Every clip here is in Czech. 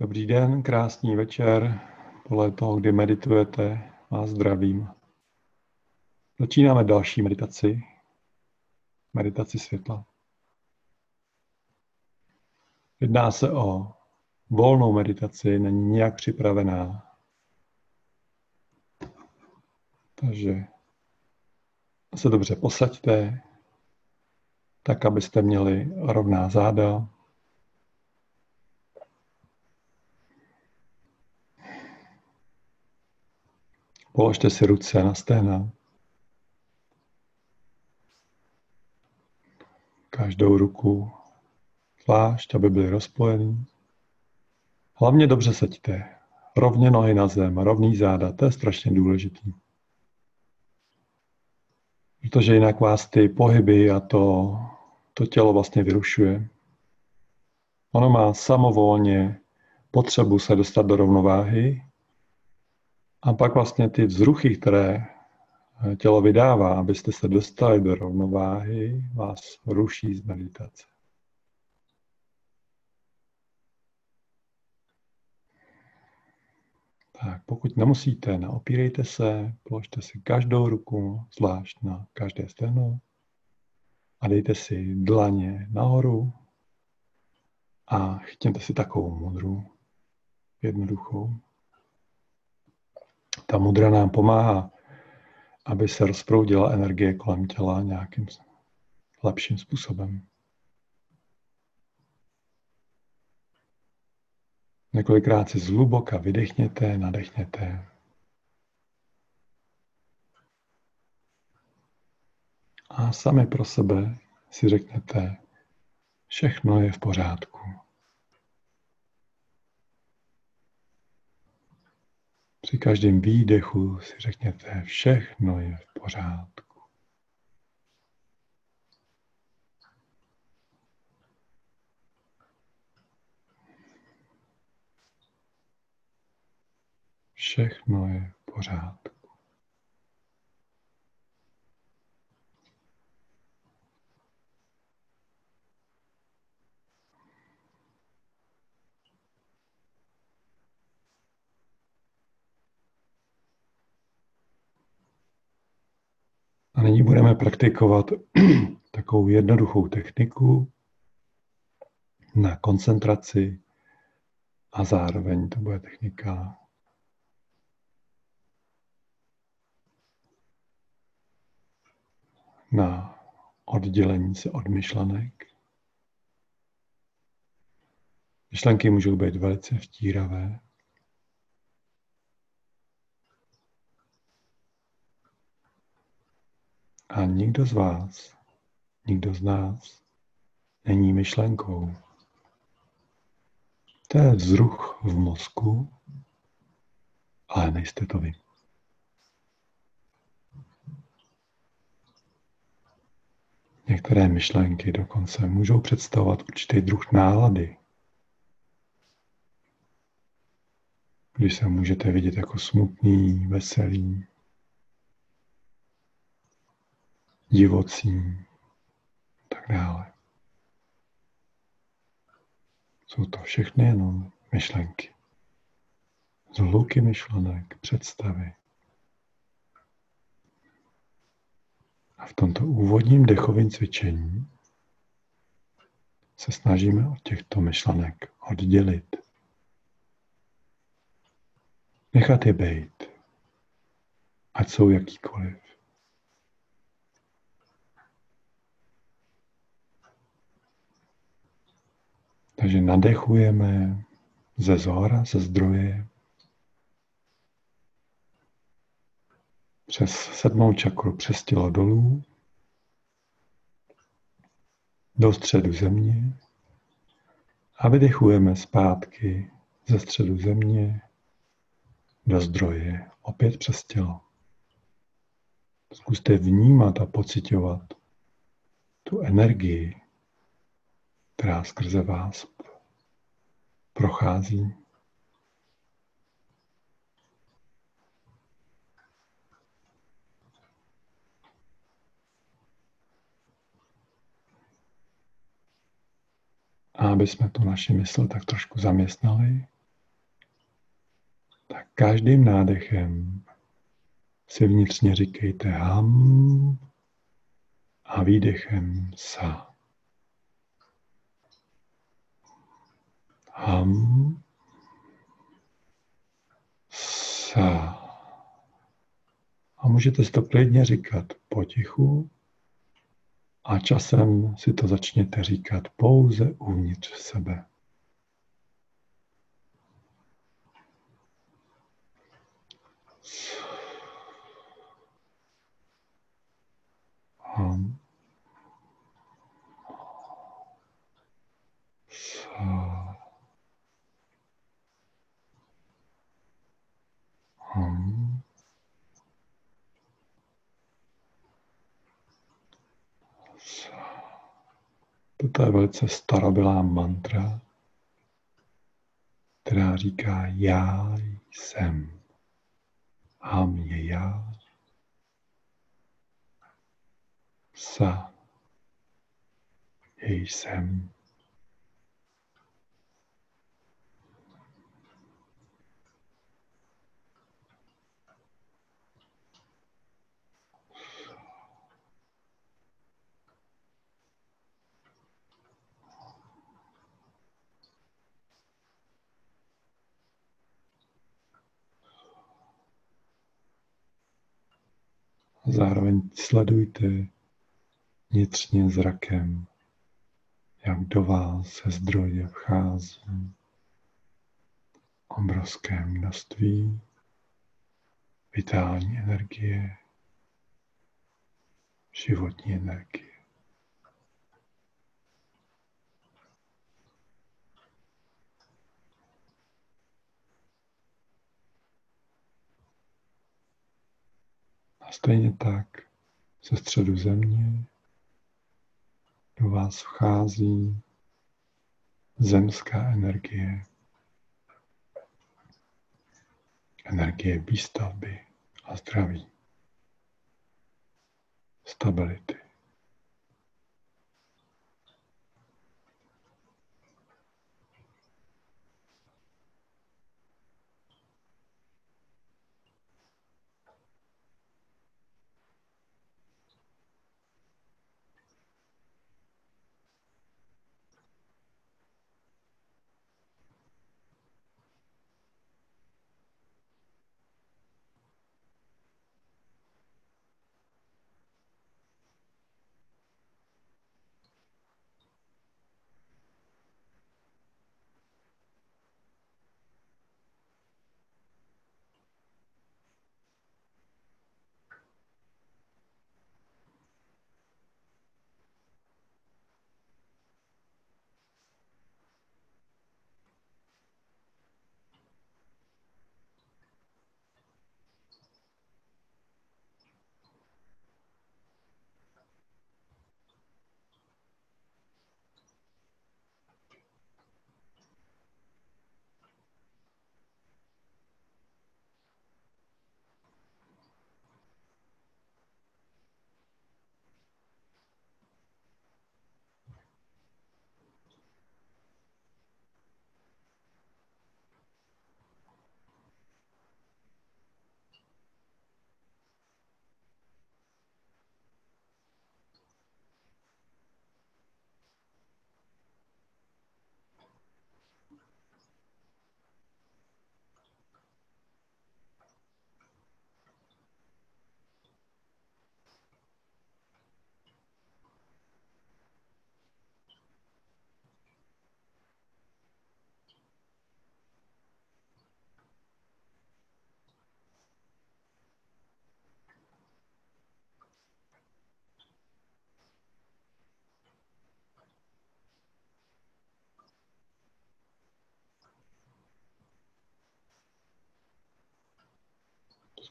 Dobrý den, krásný večer. Podle toho, kdy meditujete, vás zdravím. Začínáme další meditaci. Meditaci světla. Jedná se o volnou meditaci, není nějak připravená. Takže se dobře posaďte, tak abyste měli rovná záda, Položte si ruce na stehna. Každou ruku zvlášť, aby byly rozpojený. Hlavně dobře seďte. Rovně nohy na zem, rovný záda, to je strašně důležitý. Protože jinak vás ty pohyby a to, to tělo vlastně vyrušuje. Ono má samovolně potřebu se dostat do rovnováhy a pak vlastně ty vzruchy, které tělo vydává, abyste se dostali do rovnováhy, vás ruší z meditace. Tak pokud nemusíte, naopírejte se, položte si každou ruku, zvlášť na každé steno a dejte si dlaně nahoru a chytěte si takovou modrou, jednoduchou. Ta mudra nám pomáhá, aby se rozproudila energie kolem těla nějakým lepším způsobem. Několikrát si zhluboka vydechněte, nadechněte. A sami pro sebe si řekněte, všechno je v pořádku. Při každém výdechu si řekněte, všechno je v pořádku. Všechno je v pořádku. A nyní budeme praktikovat takovou jednoduchou techniku na koncentraci a zároveň to bude technika na oddělení se od myšlenek. Myšlenky můžou být velice vtíravé, A nikdo z vás, nikdo z nás není myšlenkou. To je vzruch v mozku, ale nejste to vy. Některé myšlenky dokonce můžou představovat určitý druh nálady. Když se můžete vidět jako smutný, veselý, divocí, tak dále. Jsou to všechny jenom myšlenky. Zhluky myšlenek, představy. A v tomto úvodním dechovém cvičení se snažíme od těchto myšlenek oddělit. Nechat je být, ať jsou jakýkoliv. Takže nadechujeme ze zhora, ze zdroje, přes sedmou čakru přes tělo dolů, do středu země. A vydechujeme zpátky ze středu země do zdroje, opět přes tělo. Zkuste vnímat a pocitovat tu energii, která skrze vás prochází. A aby jsme tu naši mysl tak trošku zaměstnali, každým nádechem si vnitřně říkejte ham a výdechem sa. Ham, sa. A můžete si to klidně říkat potichu a časem si to začněte říkat pouze uvnitř sebe. Ham. Sa. Ham. Toto je velice starobylá mantra, která říká já jsem. Ham je já. Sa je jsem. Zároveň sledujte vnitřně zrakem, jak do vás ze zdroje vchází obrovské množství vitální energie, životní energie. A stejně tak ze středu země do vás vchází zemská energie, energie výstavby a zdraví, stability.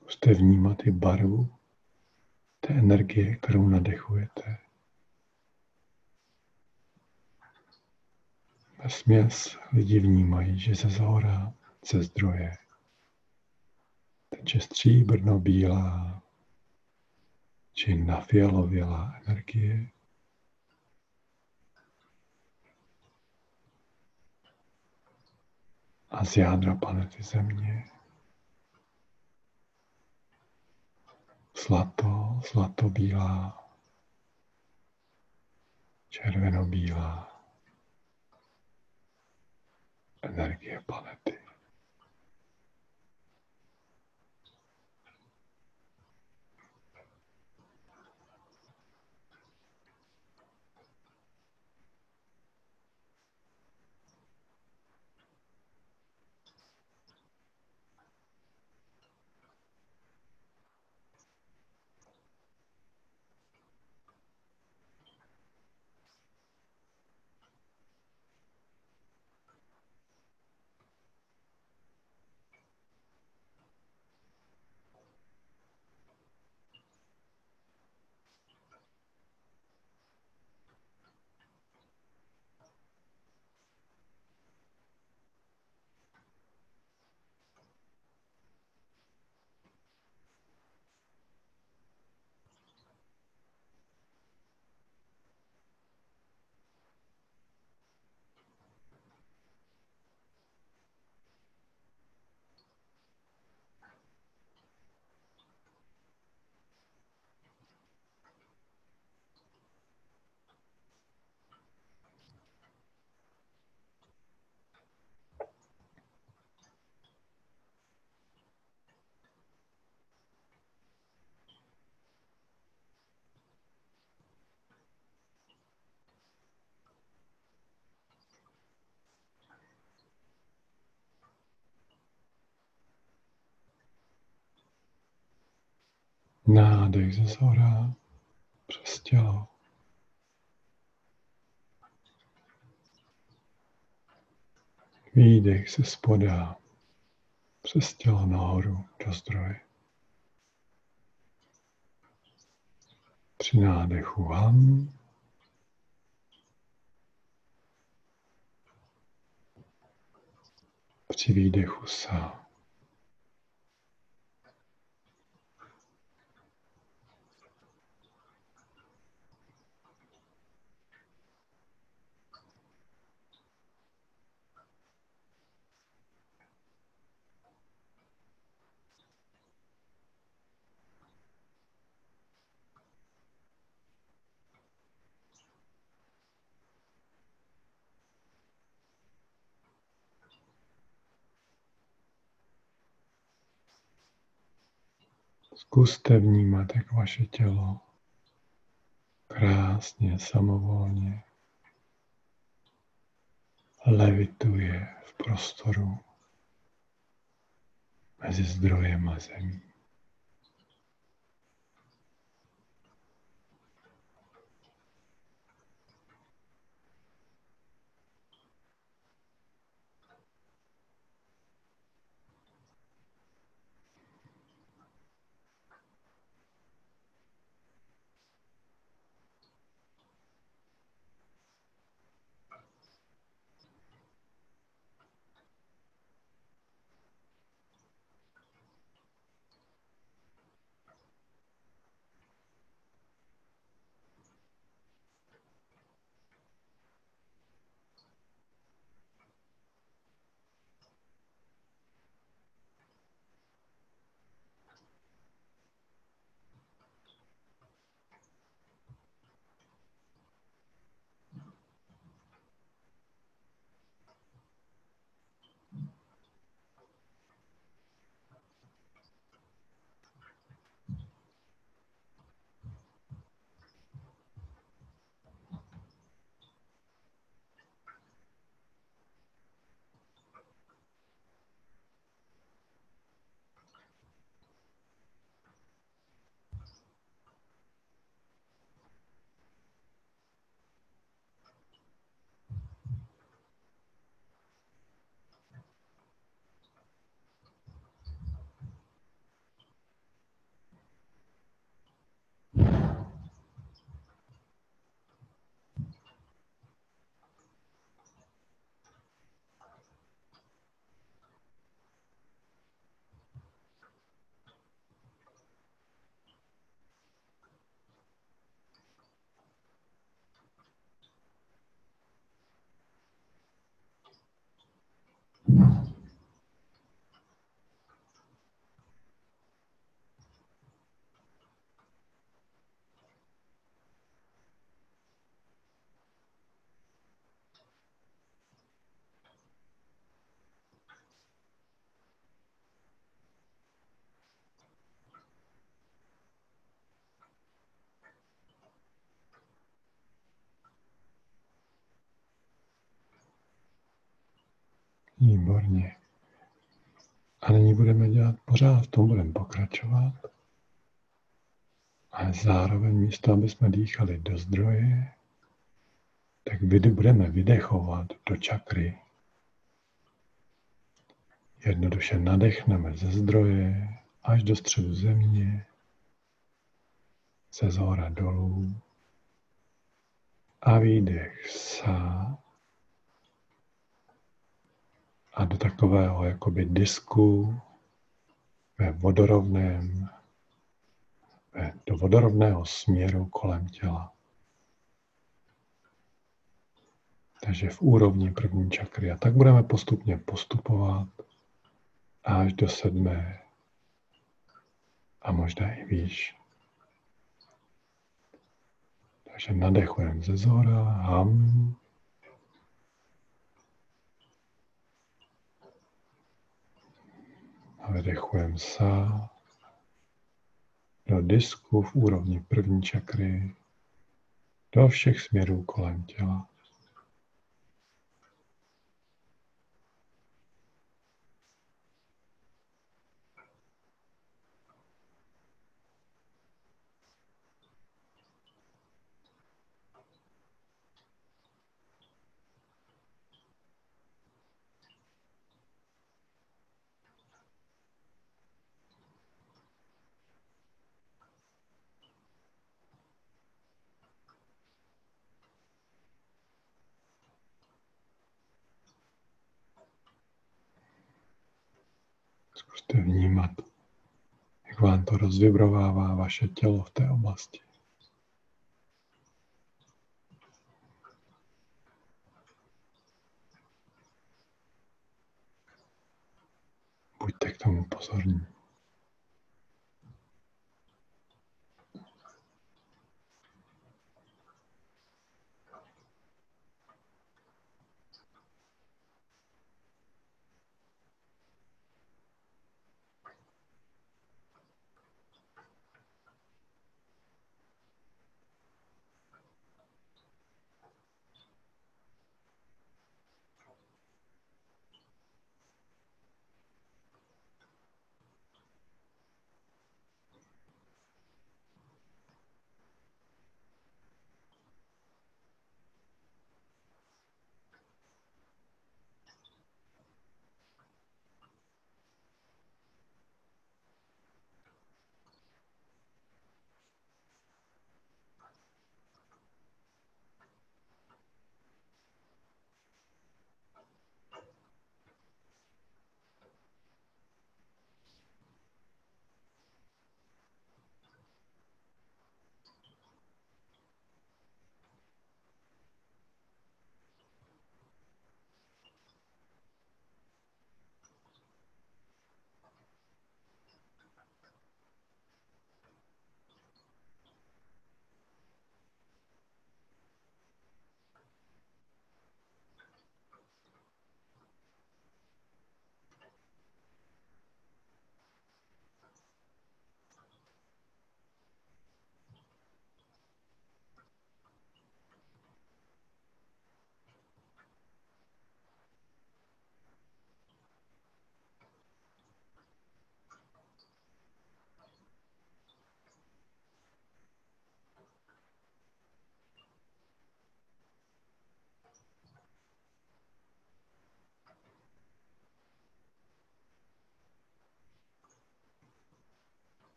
Zkuste vnímat i barvu té energie, kterou nadechujete. Ve směs lidi vnímají, že ze zhora, ze zdroje, teče stříbrno-bílá či nafialovělá energie. A z jádra planety Země zlato, zlato-bílá, červeno-bílá energie planety. Nádech ze zhora přes tělo. Výdech se spoda přes tělo nahoru do zdroje. Při nádechu ham. Při výdechu sa. Zkuste vnímat, jak vaše tělo krásně, samovolně levituje v prostoru mezi zdrojem a zemí. Výborně. A nyní budeme dělat pořád v tom, budeme pokračovat. A zároveň místo, aby jsme dýchali do zdroje, tak budeme vydechovat do čakry. Jednoduše nadechneme ze zdroje až do středu země, ze zhora dolů a výdech sa a do takového jakoby disku ve vodorovném, ve, do vodorovného směru kolem těla. Takže v úrovni první čakry. A tak budeme postupně postupovat až do sedmé a možná i výš. Takže nadechujeme ze zhora, ham. A vydechujeme sa do disku v úrovni první čakry, do všech směrů kolem těla. Zkuste vnímat, jak vám to rozvibrovává vaše tělo v té oblasti. Buďte k tomu pozorní.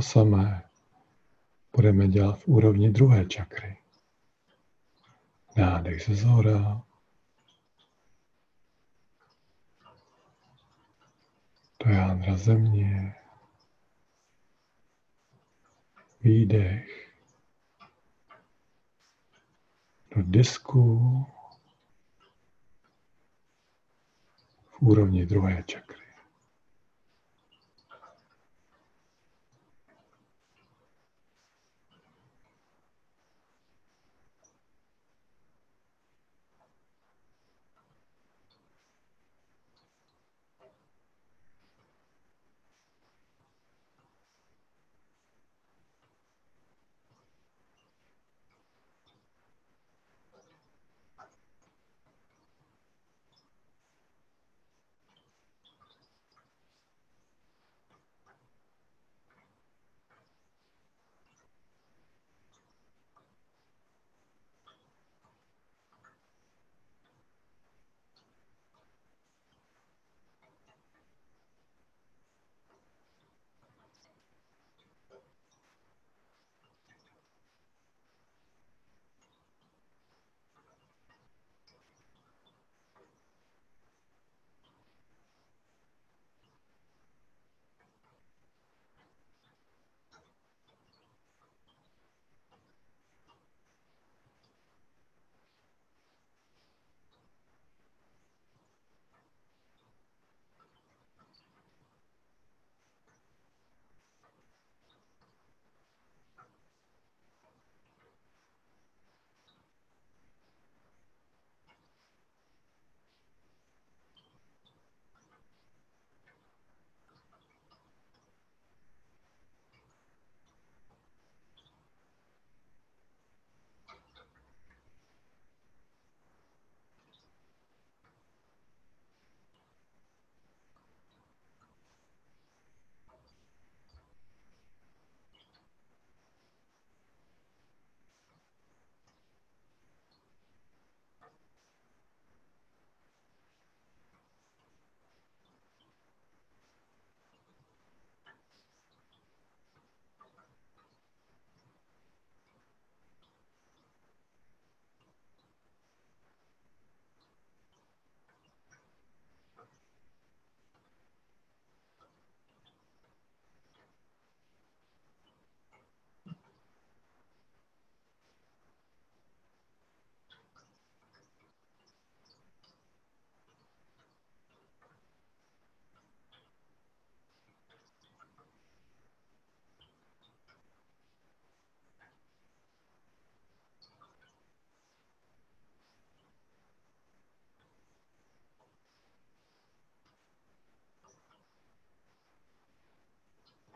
To samé budeme dělat v úrovni druhé čakry. Nádech ze zhora. Do jádra země. Výdech. Do disku. V úrovni druhé čakry.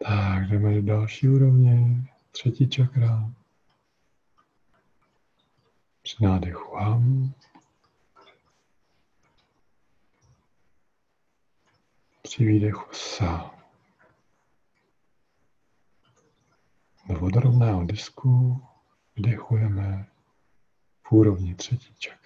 Tak, jdeme do další úrovně. Třetí čakra. Při nádechu ham. Při výdechu sa. Do vodorovného disku vdechujeme v úrovni třetí čakry.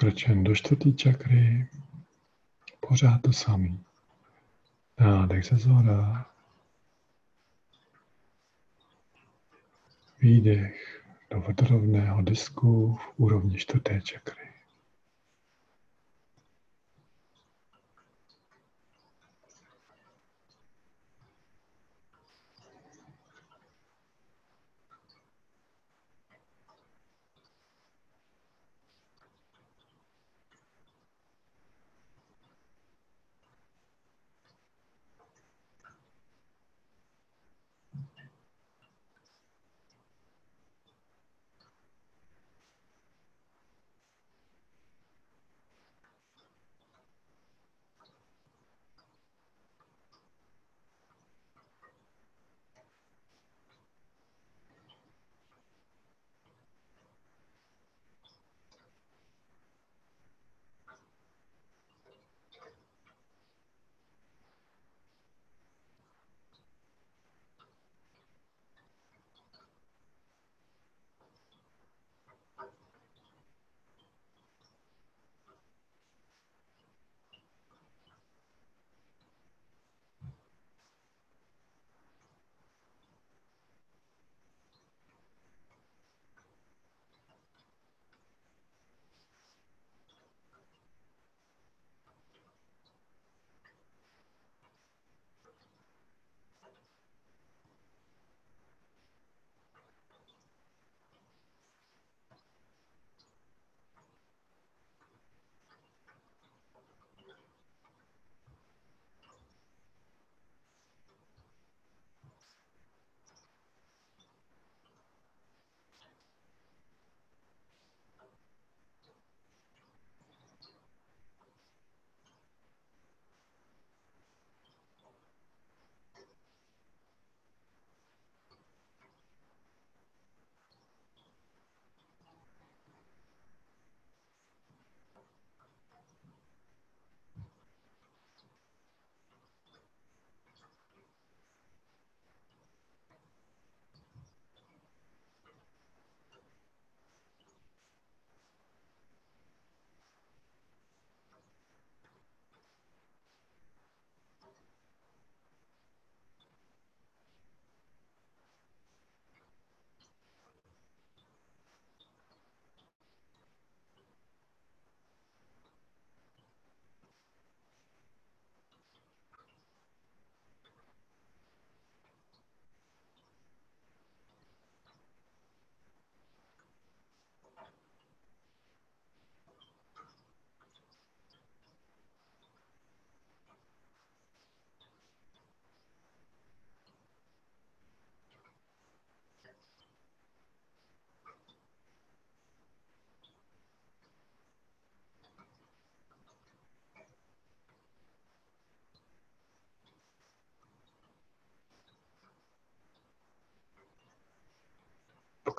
Pokračujeme do čtvrtý čakry. Pořád to samý. Nádech ze zhora. Výdech do vodorovného disku v úrovni čtvrté čakry.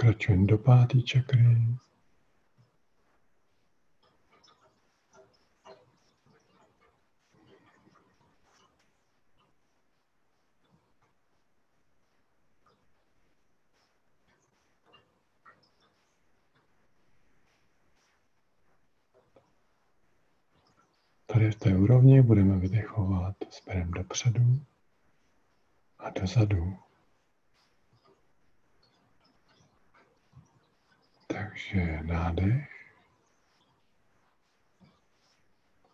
Pokračujeme do páté čakry. Tady v té úrovni budeme vydechovat směrem dopředu a dozadu. Takže nádech,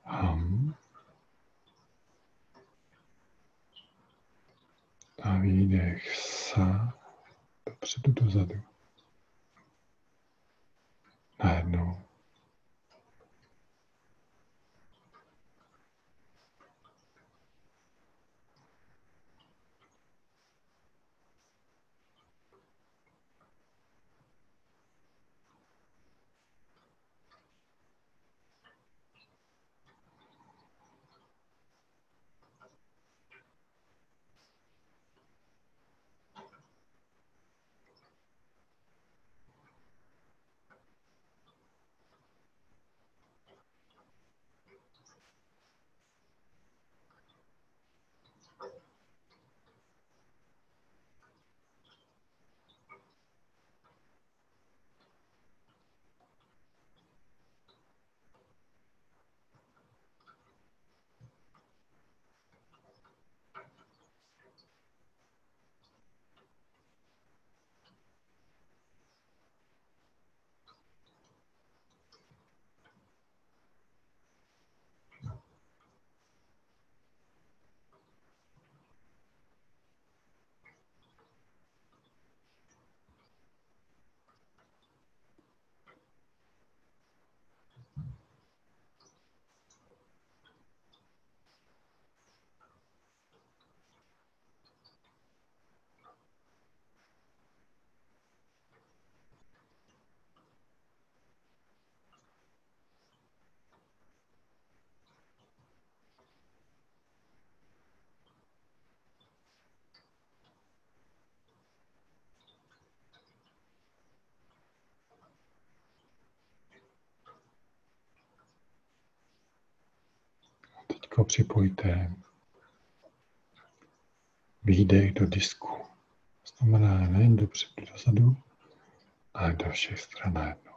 ham a výdech sa dopředu dozadu. Najednou. Teď připojte výdech do disku. To znamená nejen dopředu, dozadu, ale do všech stran najednou.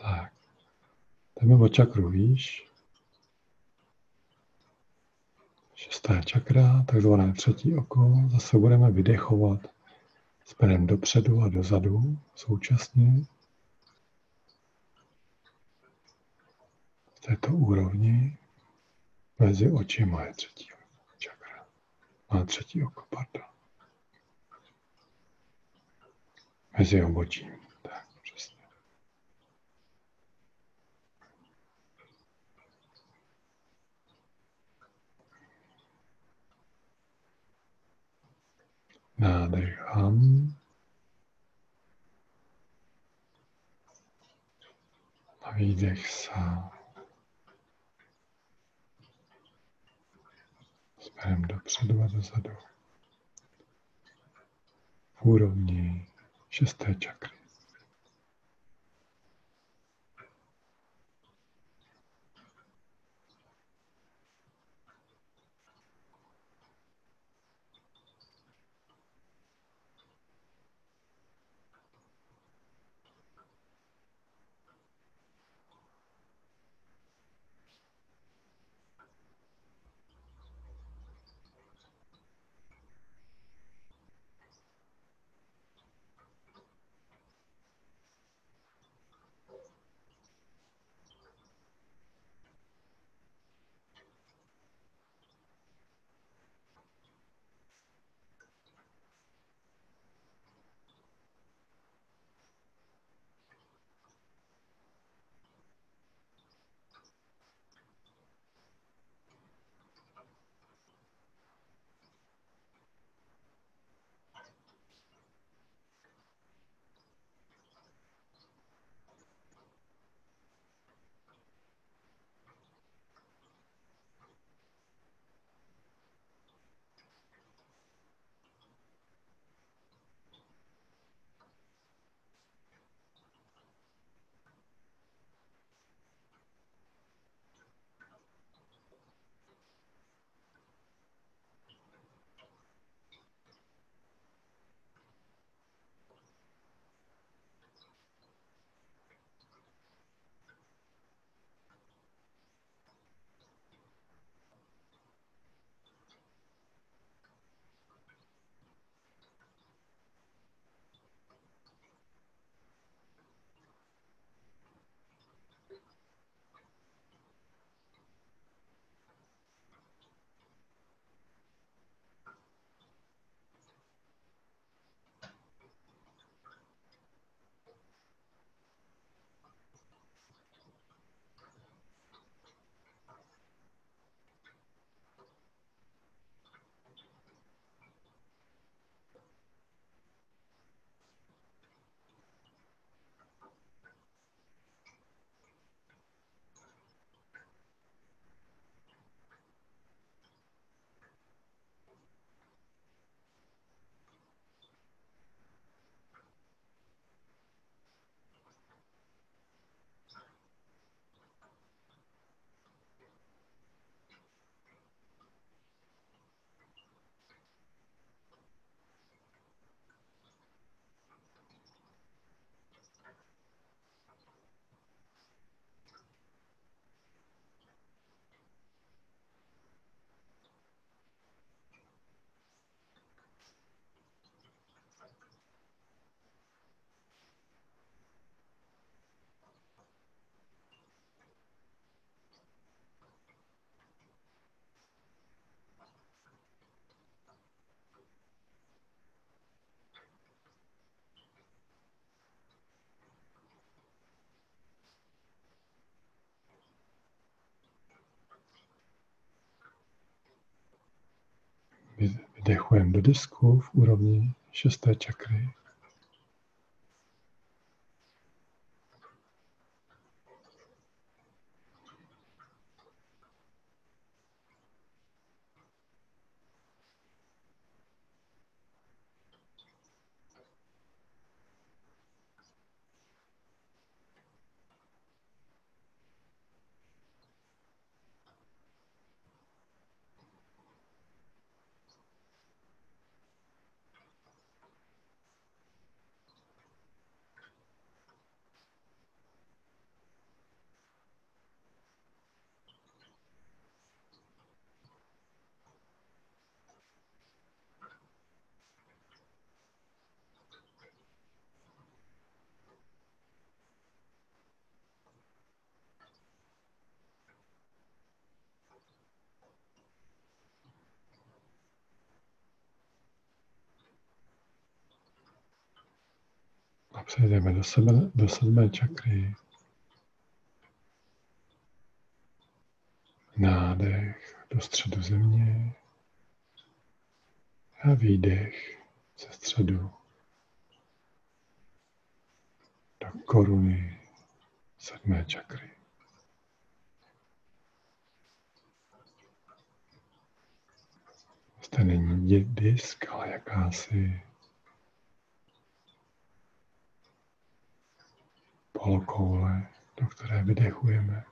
Tak. Jdeme o čakru výš. Šestá čakra, takzvané třetí oko. Zase budeme vydechovat směrem dopředu a dozadu současně. V této úrovni mezi očima je třetí čakra. Má třetí oko, pardon. Mezi obočím. Nádech ham. A výdech sa. Směrem dopředu a dozadu. V úrovni šesté čakry. Vydechujeme do disku v úrovni šesté čakry. Přejdeme do, sebe, do sedmé čakry. Nádech do středu země a výdech ze středu do koruny sedmé čakry. Zde není disk, ale jakási polokoule, do které vydechujeme.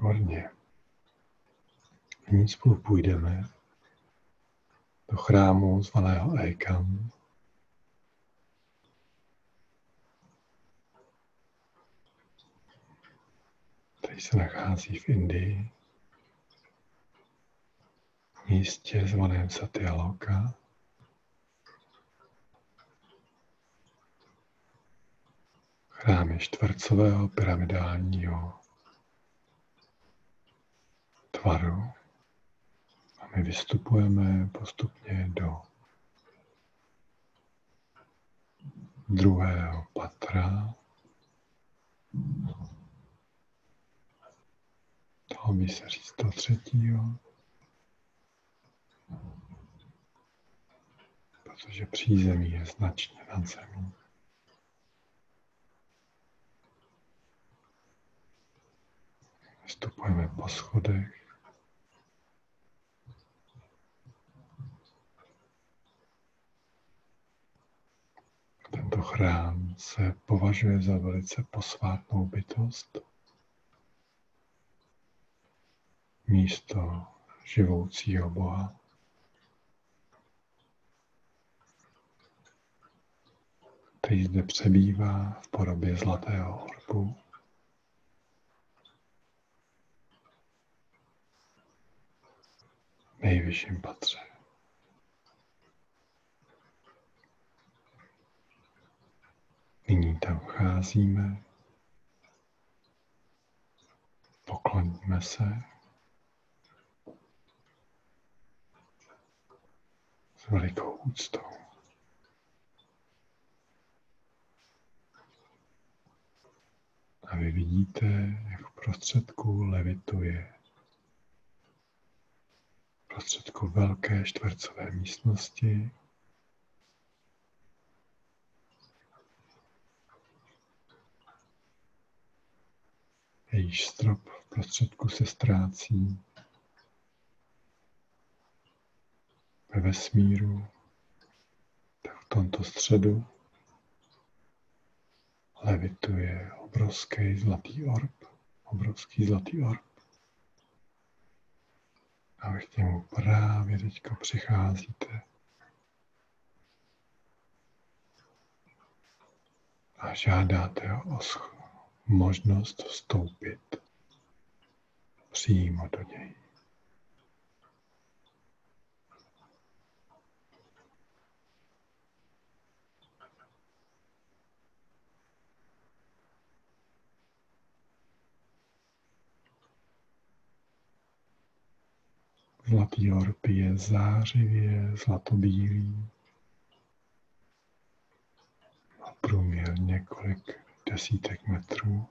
Výborně. Nyní spolu půjdeme do chrámu zvaného Ekam. který se nachází v Indii, v místě zvaném Satyaloka. Chrám je čtvrcového pyramidálního tvaru a my vystupujeme postupně do druhého patra. Dalo by se říct do třetího, protože přízemí je značně nad zemí. Vstupujeme po schodech. Tento chrám se považuje za velice posvátnou bytost. Místo živoucího Boha. který zde přebývá v podobě zlatého orbu. nejvyšším patře. Nyní tam vcházíme, pokloníme se s velikou úctou. A vy vidíte, jak v prostředku levituje prostředku velké čtvercové místnosti. Jejíž strop v prostředku se ztrácí ve vesmíru, tak v tomto středu levituje obrovský zlatý orb, obrovský zlatý orb. A vy k němu právě teďko přicházíte. A žádáte o možnost vstoupit přímo do něj. Zlatý orb je zářivě zlatobílý. Má průměr několik desítek metrů.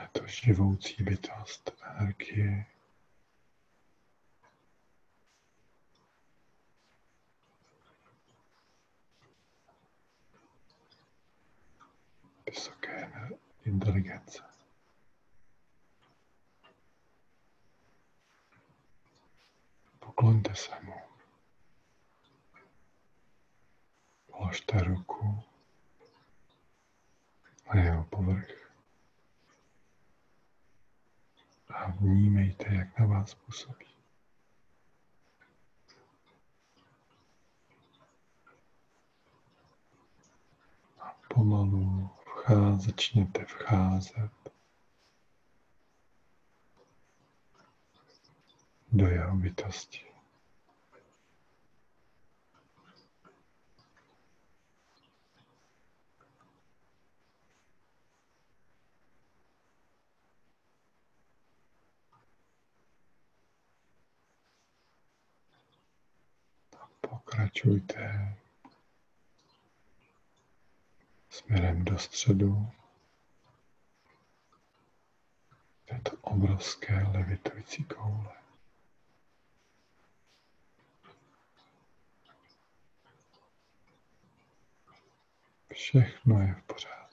Je to živoucí bytost energie. vysoké inteligence. Pokloňte se mu. Položte ruku na jeho povrch a vnímejte, jak na vás působí. A pomalu vcházet, začněte vcházet do jeho bytosti. Pokračujte směrem do středu této obrovské levitující koule. Všechno je v pořádku.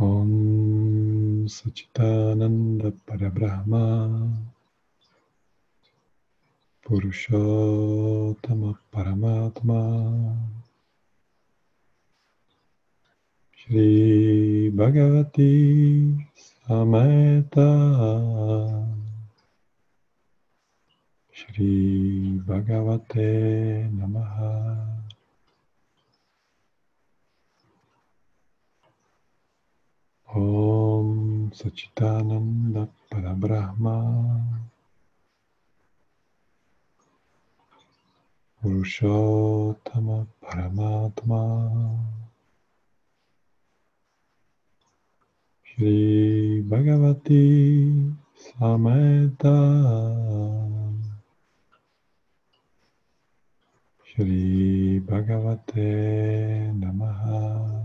On Sachitananda Parabrahma Purushottama Paramatma Shri Bhagavati Sameta Shri Bhagavate Namaha Om Sachitananda Parabrahma Purushottama Paramatma. Shri Bhagavati Sameta Shri Bhagavate Namaha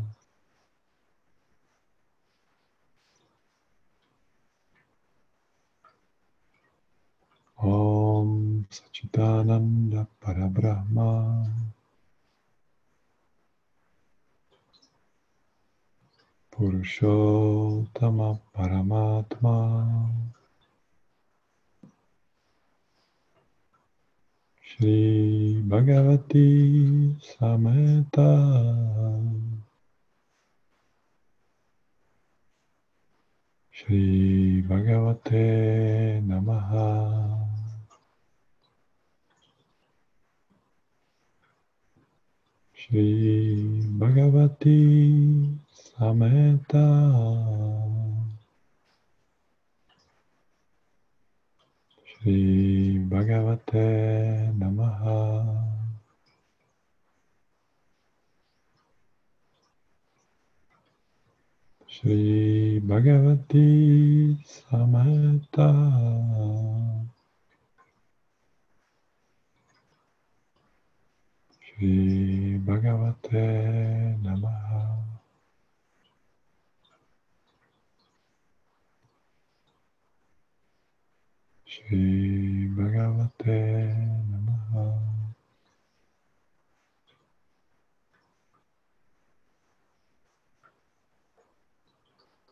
Čitánanda Parabrahma. Purushottama Paramatma. Shri Bhagavati Sameta. Shri Bhagavate Namaha. Shri Bhagavati Sameta Shri Bhagavate Namaha. Shri Bhagavati Sameta Shri Bhagavate Namaha. Shri Bhagavate Namaha.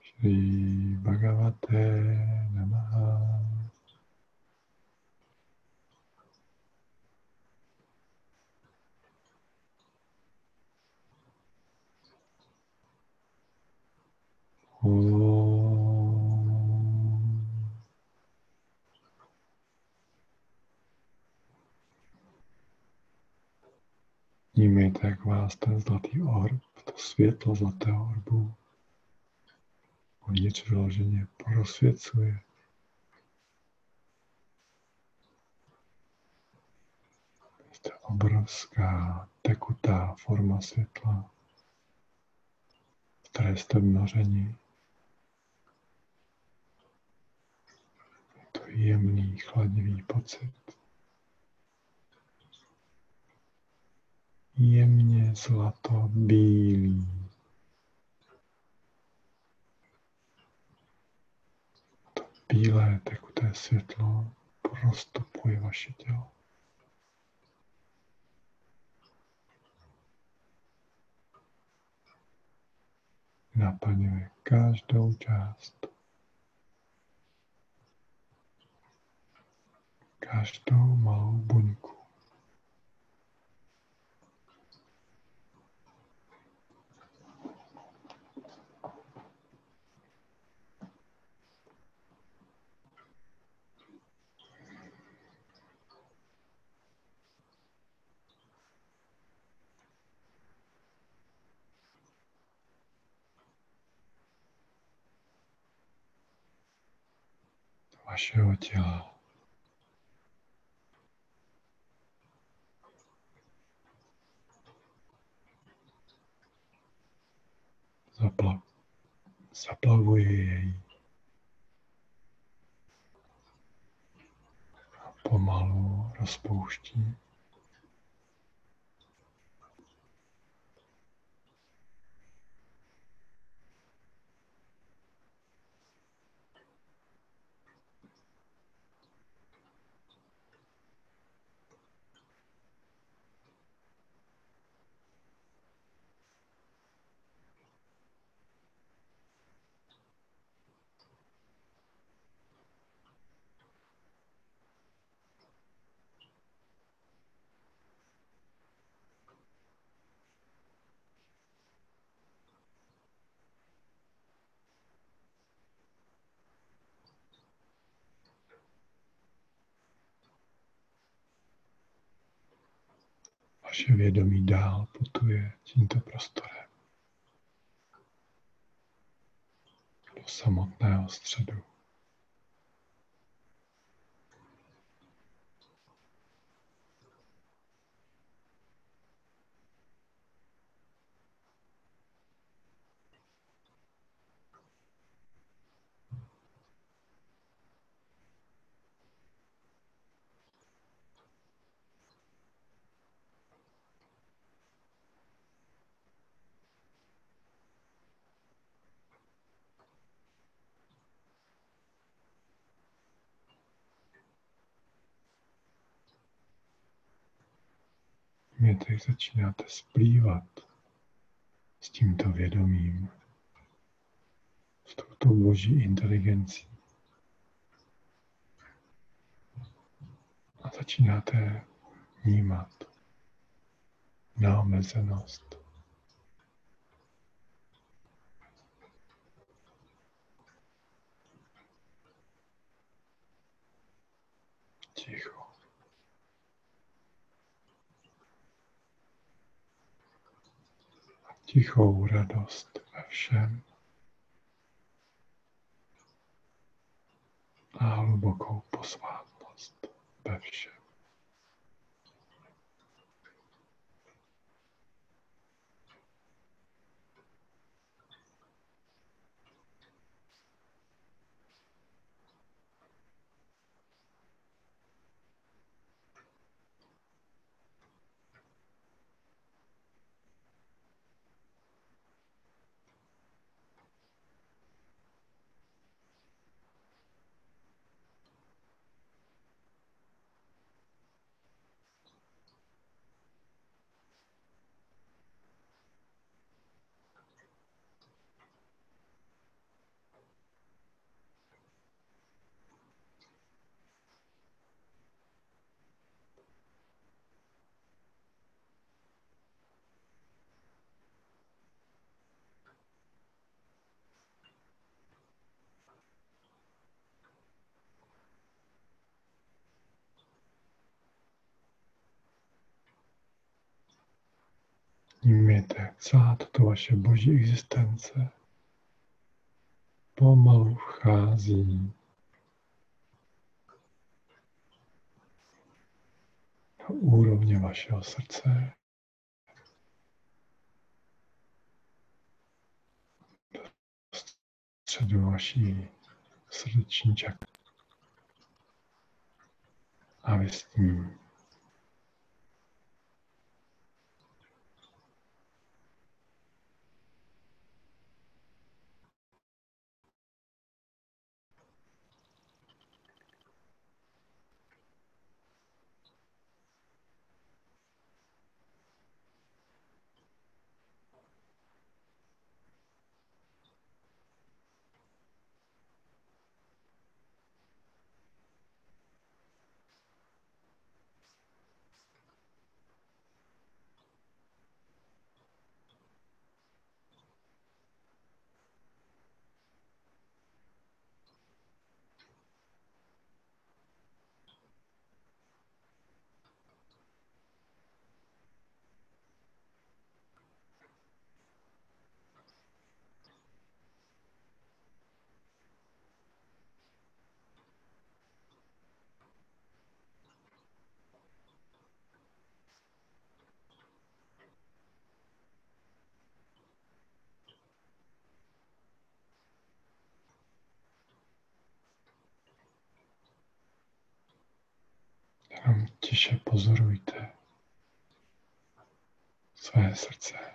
Shri Bhagavate Namaha Om. Vnímejte, jak vás ten zlatý orb, to světlo zlatého orbu, uvnitř vyloženě porozsvěcuje. Jste obrovská tekutá forma světla, v které jste vnořeni. Je to jemný, chladivý pocit. Jemně zlato bílý. To bílé tekuté světlo prostupuje vaše tělo. Naplňuje každou část. Každou malou buňku. Vašeho těla. Zapla- zaplavuje jej. A pomalu rozpouští. Vaše vědomí dál putuje tímto prostorem do samotného středu. Teď začínáte splývat s tímto vědomím, s touto boží inteligencí. A začínáte vnímat neomezenost. Ticho. Tichou radost ve všem. A hlubokou posvátnost ve všem. Vnímejte, celá tato vaše boží existence pomalu vchází na úrovně vašeho srdce. Do středu vaší srdeční čakry. A vy s tím Jenom tiše pozorujte své srdce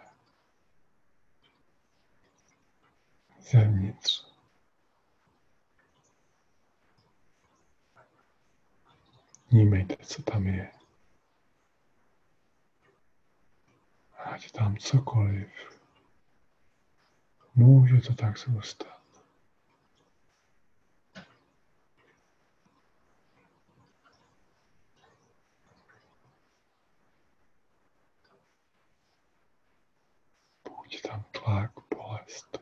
zevnitř. Vnímejte, co tam je. Ať tam cokoliv. Může to tak zůstat. Buď tam tlak, bolest,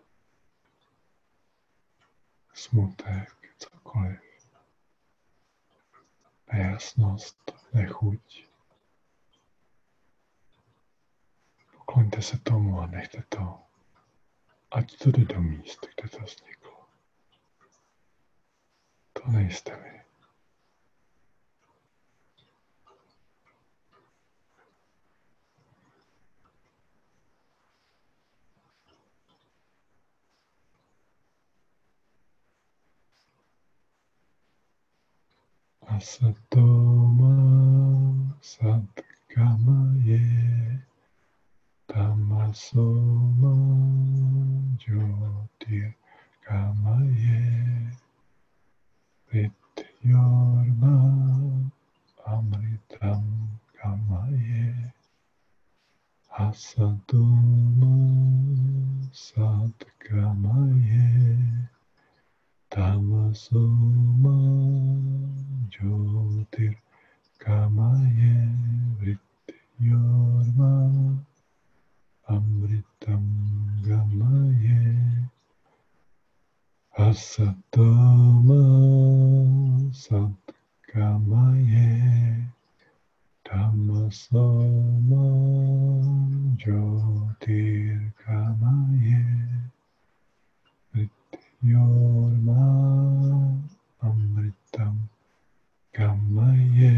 smutek, cokoliv. Nejasnost, nechuť. Pokloňte se tomu a nechte to, ať to jde do míst, kde to vzniklo. To nejste vy. Asatoma Satkamaye Tamasoma Jyotir Kamaye Vityorma Amritam Kamaye. Asatoma Satkamaye Tamasoma Jyotir kamaye vrityorma amritam gamaye asatoma satkamaye tamasoma jyotirkamaye vrityorma amritam Kamaye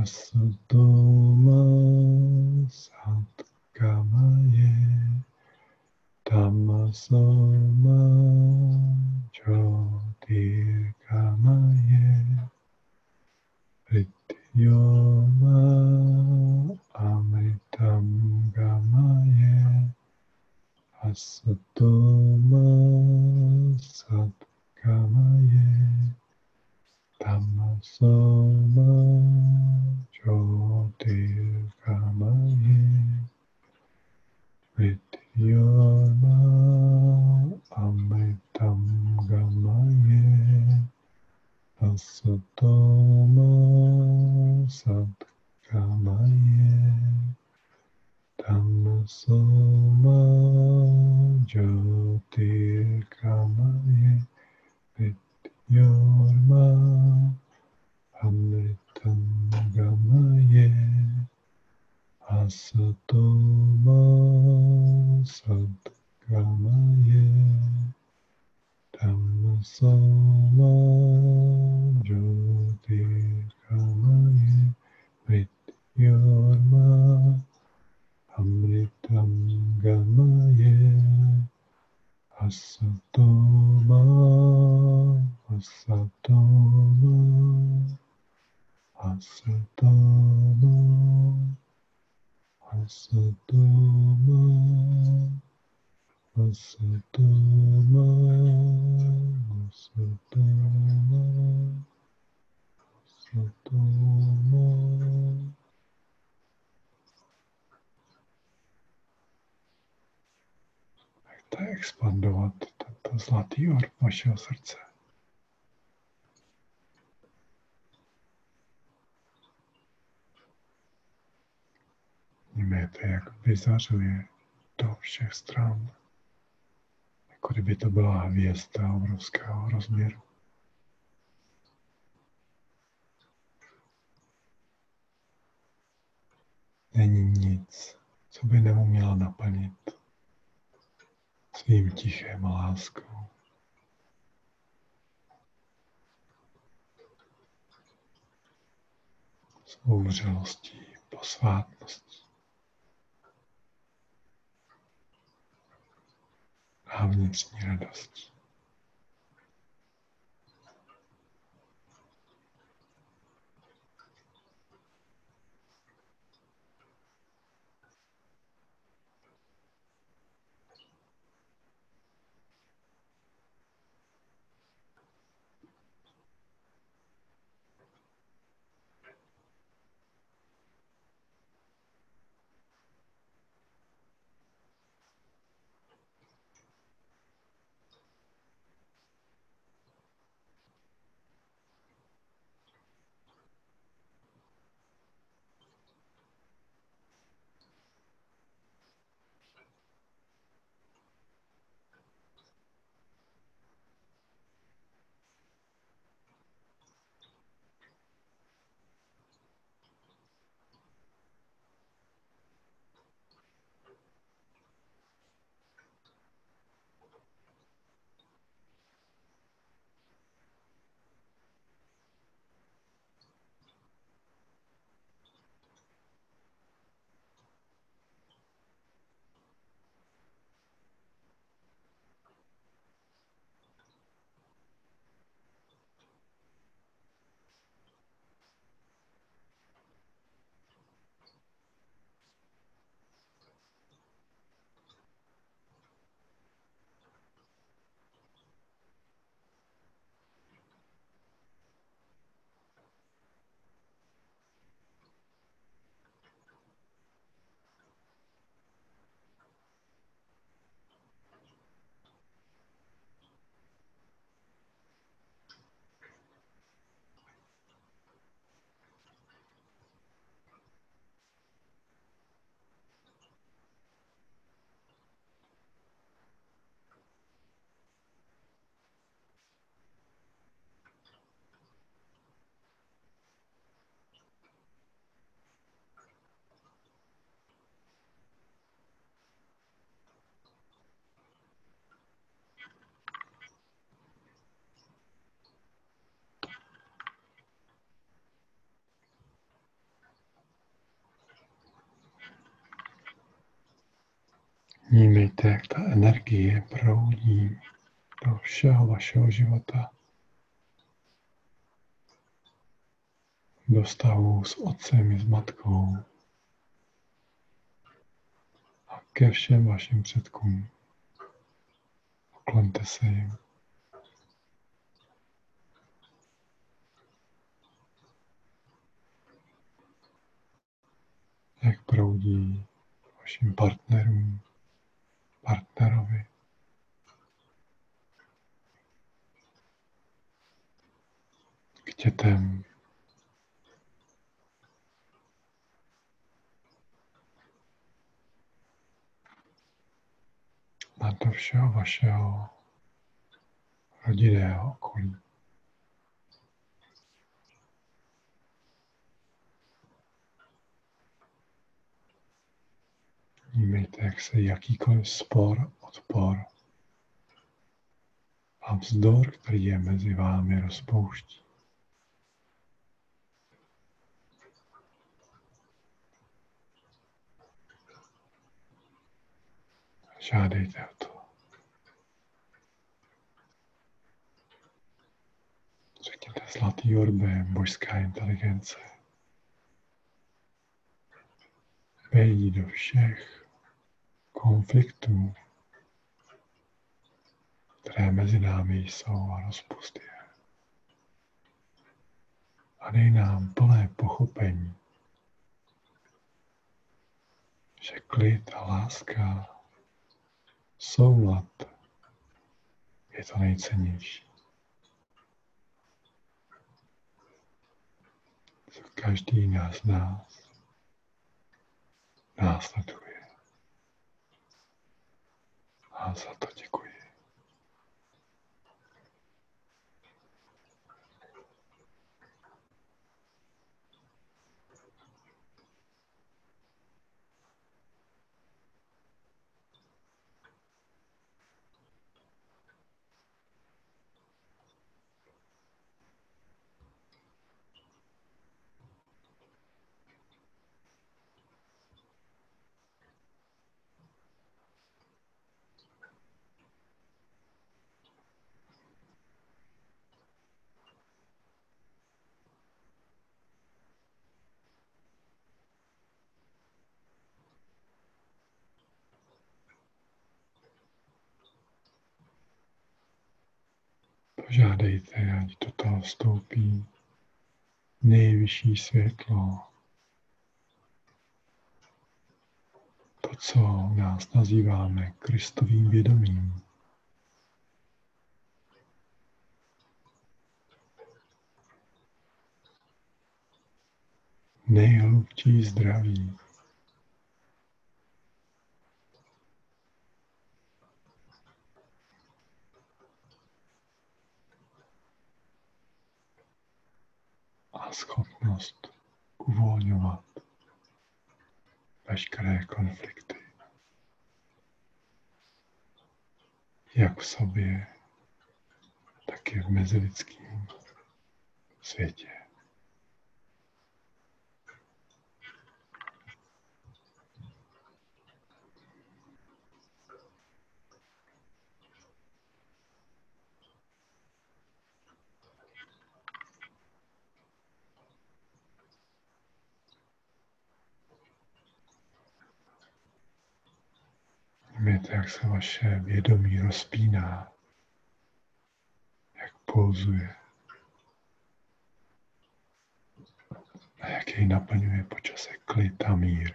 Asudoma orb vašeho srdce. Vnímejte, jak vyzařuje do všech stran. Jako kdyby to byla hvězda obrovského rozměru. Není nic, co by neuměla naplnit svým tichem a láskou. Svou vřelostí, posvátností. A vnitřní radostí. Vnímejte, jak ta energie proudí do všeho vašeho života. Do stavu s otcem i s matkou. A ke všem vašim předkům. Poklonte se jim. Jak proudí vašim partnerům partnerovi. K dětem. A do všeho vašeho rodinného okolí. Vnímejte, jak se jakýkoliv spor, odpor a vzdor, který je mezi vámi, rozpouští. Žádejte o to. Řekněte zlatý orbe, božská inteligence. Vejdi do všech konfliktů, které mezi námi jsou a rozpust je. A dej nám plné pochopení, že klid a láska, soulad je to nejcennější. Co každý nás nás následuje. A za to děkuji. Požádejte, ať do toho vstoupí nejvyšší světlo. To, co nás nazýváme Kristovým vědomím. Nejhlubší zdraví. Schopnost uvolňovat veškeré konflikty. Jak v sobě, tak i v mezilidském světě. Všimněte, jak se vaše vědomí rozpíná, jak pouzuje a jak jej naplňuje počase klid a mír.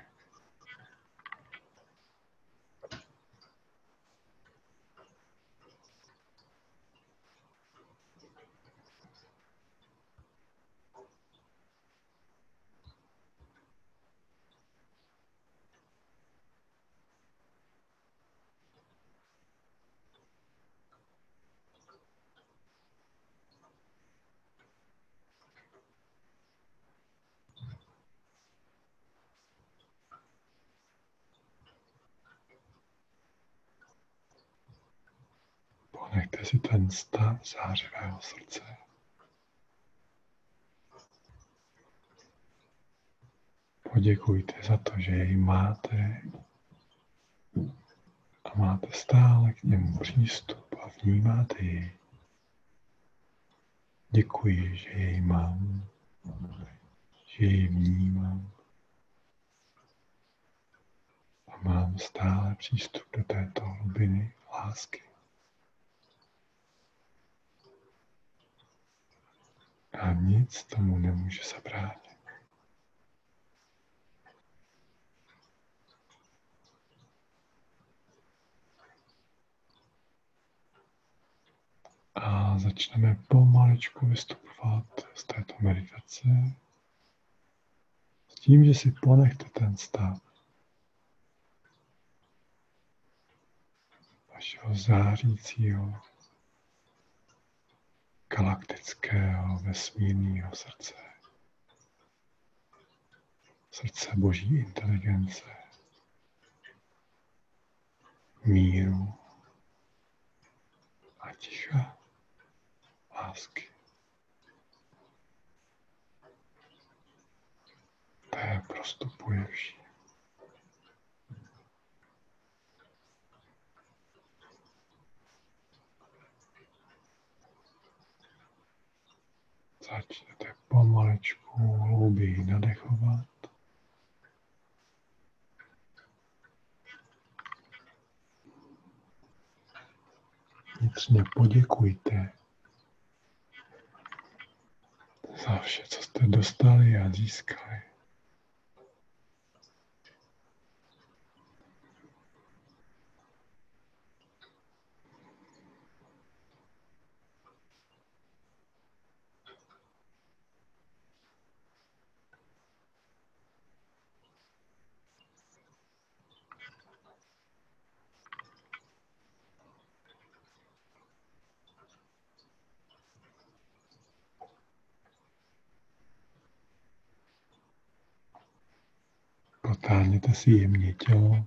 Ponechte si ten stav zářivého srdce. Poděkujte za to, že jej máte A máte stále k němu přístup a vnímáte jej. Děkuji, že jej mám, že jej vnímám. A mám stále přístup do této hlubiny lásky. A nic tomu nemůže zabránit. A začneme pomaličku vystupovat z této meditace s tím, že si ponechte ten stav vašeho zářícího galaktického vesmírného srdce. Srdce boží inteligence, míru a ticha lásky. Té prostupuje vším. Začněte pomalečku hlouběji nadechovat. Vnitřně poděkujte za vše, co jste dostali a získali. Si jemně tělo.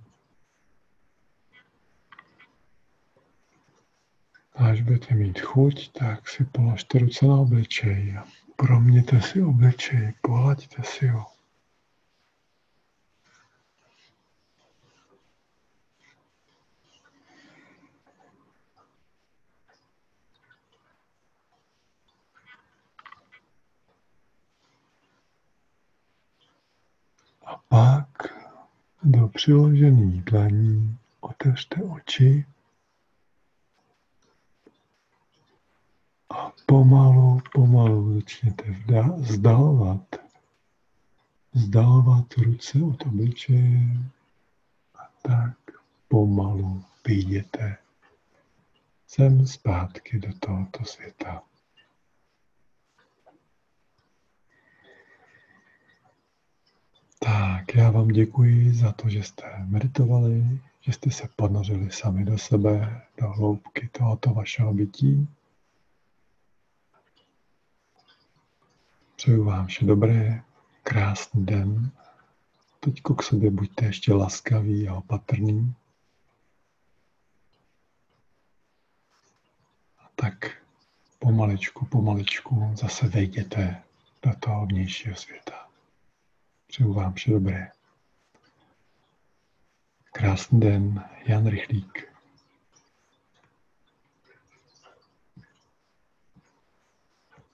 A až budete mít chuť, tak si položte ruce na obličej a proměte si obličej, pohlaďte si ho. A pak do přiložených dlaní otevřte oči a pomalu, pomalu začněte vzdalovat. Vzdalovat ruce od obličeje a tak pomalu vyjděte sem zpátky do tohoto světa. Tak já vám děkuji za to, že jste meditovali, že jste se ponořili sami do sebe, do hloubky tohoto vašeho bytí. Přeju vám vše dobré, krásný den. Teď k sobě buďte ještě laskaví a opatrní. A tak pomaličku, pomaličku zase vejděte do toho vnějšího světa. Přeju vám vše dobré. Krásný den, Jan Rychlík.